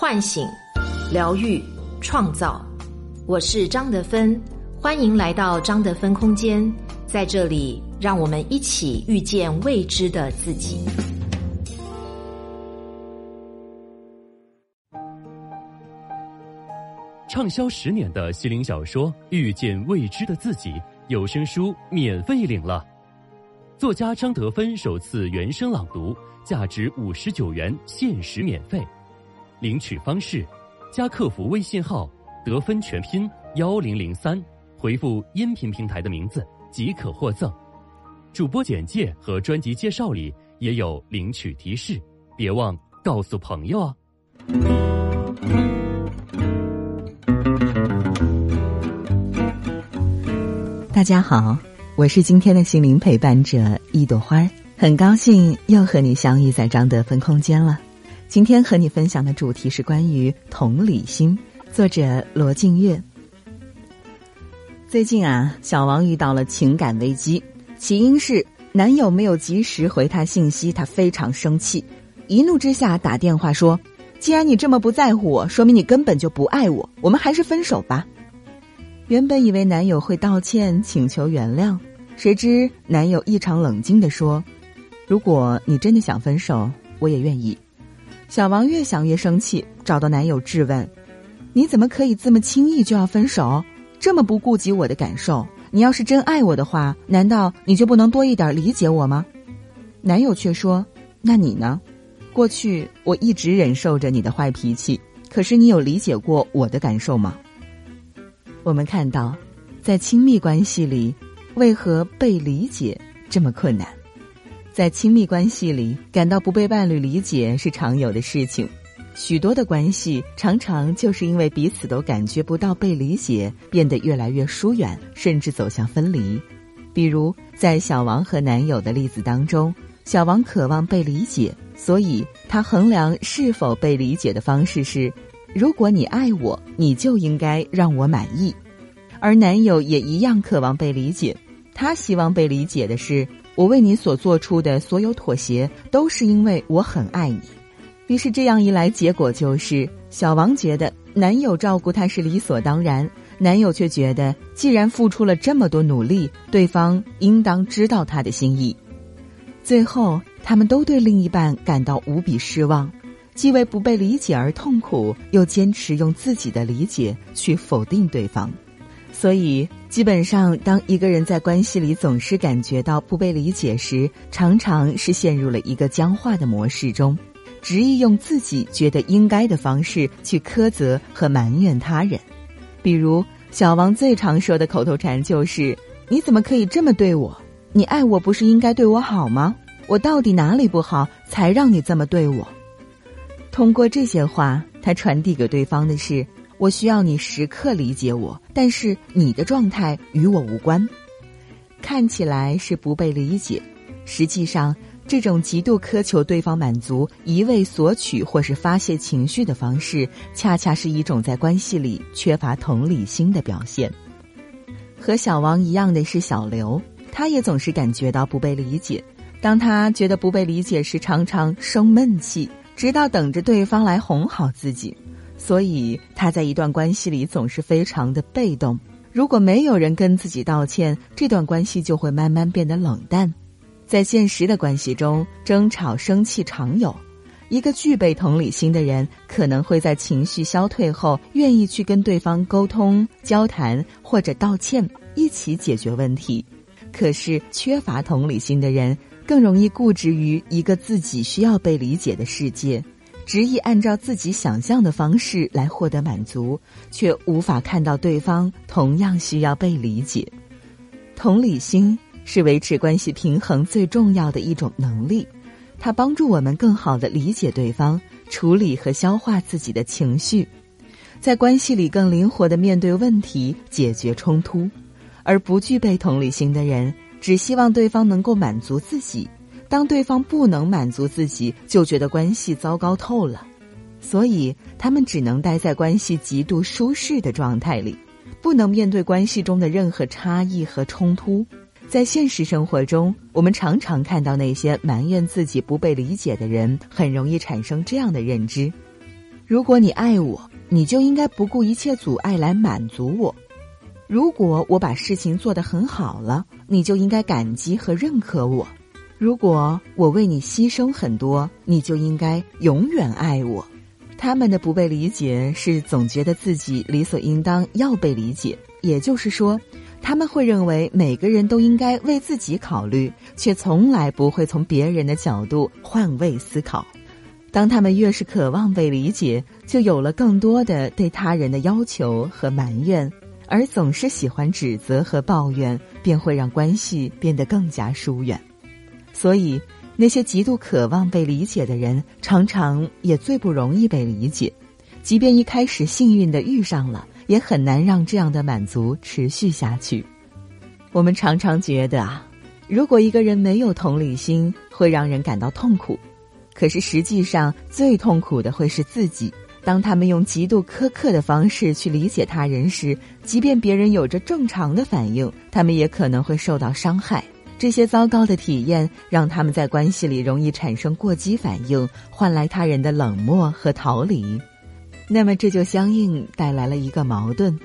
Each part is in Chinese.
唤醒、疗愈、创造。我是张德芬，欢迎来到张德芬空间，在这里，让我们一起遇见未知的自己。畅销十年的心灵小说《遇见未知的自己》有声书免费领了，作家张德芬首次原声朗读，价值五十九元，限时免费。领取方式：加客服微信号“得分全拼幺零零三”，回复音频平台的名字即可获赠。主播简介和专辑介绍里也有领取提示，别忘告诉朋友啊！大家好，我是今天的心灵陪伴者一朵花，很高兴又和你相遇在张德芬空间了。今天和你分享的主题是关于同理心，作者罗静月。最近啊，小王遇到了情感危机，起因是男友没有及时回她信息，她非常生气，一怒之下打电话说：“既然你这么不在乎我，说明你根本就不爱我，我们还是分手吧。”原本以为男友会道歉请求原谅，谁知男友异常冷静的说：“如果你真的想分手，我也愿意。”小王越想越生气，找到男友质问：“你怎么可以这么轻易就要分手？这么不顾及我的感受？你要是真爱我的话，难道你就不能多一点理解我吗？”男友却说：“那你呢？过去我一直忍受着你的坏脾气，可是你有理解过我的感受吗？”我们看到，在亲密关系里，为何被理解这么困难？在亲密关系里，感到不被伴侣理解是常有的事情。许多的关系常常就是因为彼此都感觉不到被理解，变得越来越疏远，甚至走向分离。比如在小王和男友的例子当中，小王渴望被理解，所以他衡量是否被理解的方式是：如果你爱我，你就应该让我满意。而男友也一样渴望被理解，他希望被理解的是。我为你所做出的所有妥协，都是因为我很爱你。于是这样一来，结果就是小王觉得男友照顾她是理所当然，男友却觉得既然付出了这么多努力，对方应当知道他的心意。最后，他们都对另一半感到无比失望，既为不被理解而痛苦，又坚持用自己的理解去否定对方。所以，基本上，当一个人在关系里总是感觉到不被理解时，常常是陷入了一个僵化的模式中，执意用自己觉得应该的方式去苛责和埋怨他人。比如，小王最常说的口头禅就是：“你怎么可以这么对我？你爱我不是应该对我好吗？我到底哪里不好，才让你这么对我？”通过这些话，他传递给对方的是。我需要你时刻理解我，但是你的状态与我无关。看起来是不被理解，实际上这种极度苛求对方满足、一味索取或是发泄情绪的方式，恰恰是一种在关系里缺乏同理心的表现。和小王一样的是小刘，他也总是感觉到不被理解。当他觉得不被理解时，常常生闷气，直到等着对方来哄好自己。所以他在一段关系里总是非常的被动。如果没有人跟自己道歉，这段关系就会慢慢变得冷淡。在现实的关系中，争吵、生气常有。一个具备同理心的人，可能会在情绪消退后，愿意去跟对方沟通、交谈或者道歉，一起解决问题。可是缺乏同理心的人，更容易固执于一个自己需要被理解的世界。执意按照自己想象的方式来获得满足，却无法看到对方同样需要被理解。同理心是维持关系平衡最重要的一种能力，它帮助我们更好的理解对方，处理和消化自己的情绪，在关系里更灵活的面对问题、解决冲突。而不具备同理心的人，只希望对方能够满足自己。当对方不能满足自己，就觉得关系糟糕透了，所以他们只能待在关系极度舒适的状态里，不能面对关系中的任何差异和冲突。在现实生活中，我们常常看到那些埋怨自己不被理解的人，很容易产生这样的认知：如果你爱我，你就应该不顾一切阻碍来满足我；如果我把事情做得很好了，你就应该感激和认可我；如果我为你牺牲很多，你就应该永远爱我。他们的不被理解，是总觉得自己理所应当要被理解，也就是说。他们会认为每个人都应该为自己考虑，却从来不会从别人的角度换位思考。当他们越是渴望被理解，就有了更多的对他人的要求和埋怨，而总是喜欢指责和抱怨，便会让关系变得更加疏远。所以，那些极度渴望被理解的人，常常也最不容易被理解，即便一开始幸运的遇上了。也很难让这样的满足持续下去。我们常常觉得啊，如果一个人没有同理心，会让人感到痛苦。可是实际上，最痛苦的会是自己。当他们用极度苛刻的方式去理解他人时，即便别人有着正常的反应，他们也可能会受到伤害。这些糟糕的体验让他们在关系里容易产生过激反应，换来他人的冷漠和逃离。那么这就相应带来了一个矛盾：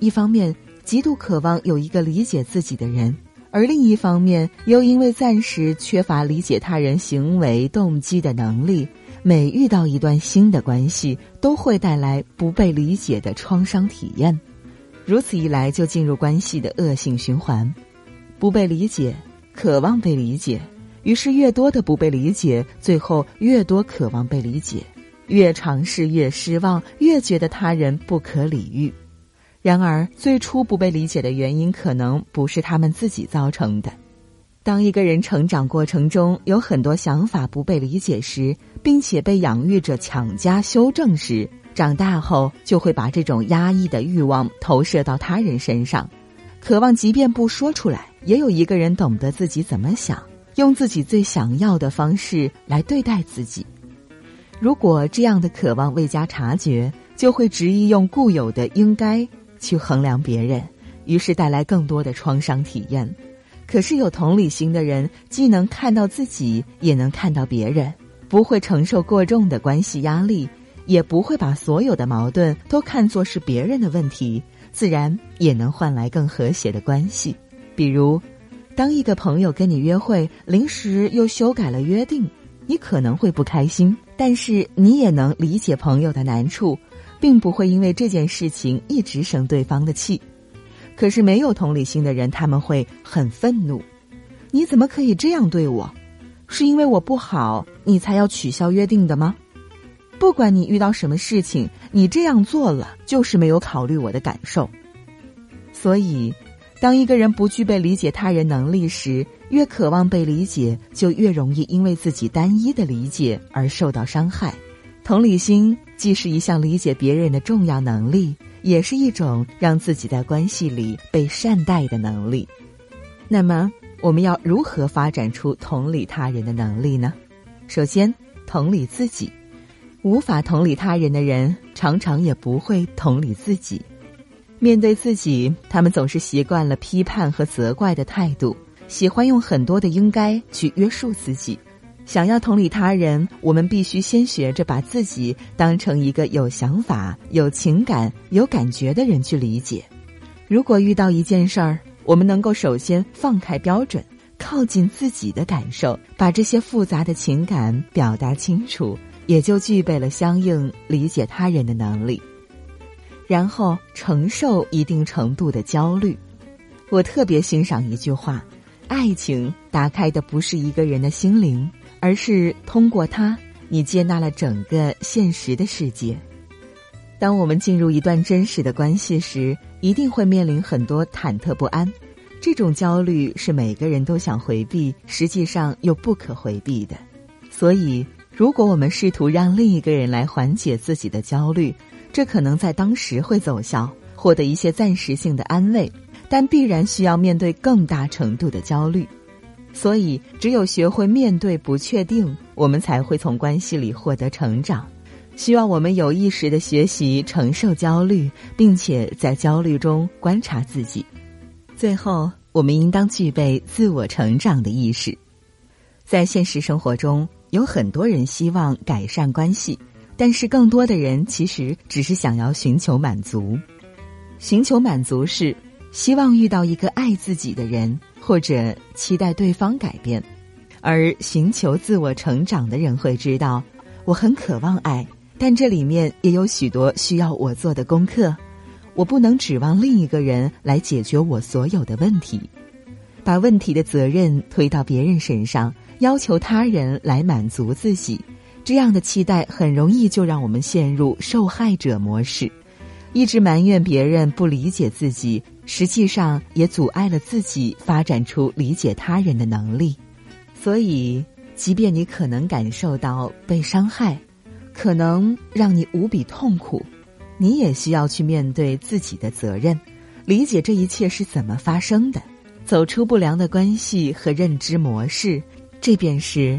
一方面极度渴望有一个理解自己的人，而另一方面又因为暂时缺乏理解他人行为动机的能力，每遇到一段新的关系，都会带来不被理解的创伤体验。如此一来，就进入关系的恶性循环：不被理解，渴望被理解，于是越多的不被理解，最后越多渴望被理解。越尝试越失望，越觉得他人不可理喻。然而，最初不被理解的原因可能不是他们自己造成的。当一个人成长过程中有很多想法不被理解时，并且被养育者强加修正时，长大后就会把这种压抑的欲望投射到他人身上，渴望即便不说出来，也有一个人懂得自己怎么想，用自己最想要的方式来对待自己。如果这样的渴望未加察觉，就会执意用固有的应该去衡量别人，于是带来更多的创伤体验。可是有同理心的人，既能看到自己，也能看到别人，不会承受过重的关系压力，也不会把所有的矛盾都看作是别人的问题，自然也能换来更和谐的关系。比如，当一个朋友跟你约会，临时又修改了约定。你可能会不开心，但是你也能理解朋友的难处，并不会因为这件事情一直生对方的气。可是没有同理心的人，他们会很愤怒。你怎么可以这样对我？是因为我不好，你才要取消约定的吗？不管你遇到什么事情，你这样做了，就是没有考虑我的感受。所以。当一个人不具备理解他人能力时，越渴望被理解，就越容易因为自己单一的理解而受到伤害。同理心既是一项理解别人的重要能力，也是一种让自己在关系里被善待的能力。那么，我们要如何发展出同理他人的能力呢？首先，同理自己。无法同理他人的人，常常也不会同理自己。面对自己，他们总是习惯了批判和责怪的态度，喜欢用很多的应该去约束自己。想要同理他人，我们必须先学着把自己当成一个有想法、有情感、有感觉的人去理解。如果遇到一件事儿，我们能够首先放开标准，靠近自己的感受，把这些复杂的情感表达清楚，也就具备了相应理解他人的能力。然后承受一定程度的焦虑。我特别欣赏一句话：爱情打开的不是一个人的心灵，而是通过它，你接纳了整个现实的世界。当我们进入一段真实的关系时，一定会面临很多忐忑不安。这种焦虑是每个人都想回避，实际上又不可回避的。所以，如果我们试图让另一个人来缓解自己的焦虑，这可能在当时会奏效，获得一些暂时性的安慰，但必然需要面对更大程度的焦虑。所以，只有学会面对不确定，我们才会从关系里获得成长。希望我们有意识的学习承受焦虑，并且在焦虑中观察自己。最后，我们应当具备自我成长的意识。在现实生活中，有很多人希望改善关系。但是更多的人其实只是想要寻求满足。寻求满足是希望遇到一个爱自己的人，或者期待对方改变；而寻求自我成长的人会知道，我很渴望爱，但这里面也有许多需要我做的功课。我不能指望另一个人来解决我所有的问题，把问题的责任推到别人身上，要求他人来满足自己，这样的期待很容易就让我们陷入受害者模式，一直埋怨别人不理解自己，实际上也阻碍了自己发展出理解他人的能力。所以，即便你可能感受到被伤害，可能让你无比痛苦。你也需要去面对自己的责任，理解这一切是怎么发生的，走出不良的关系和认知模式，这便是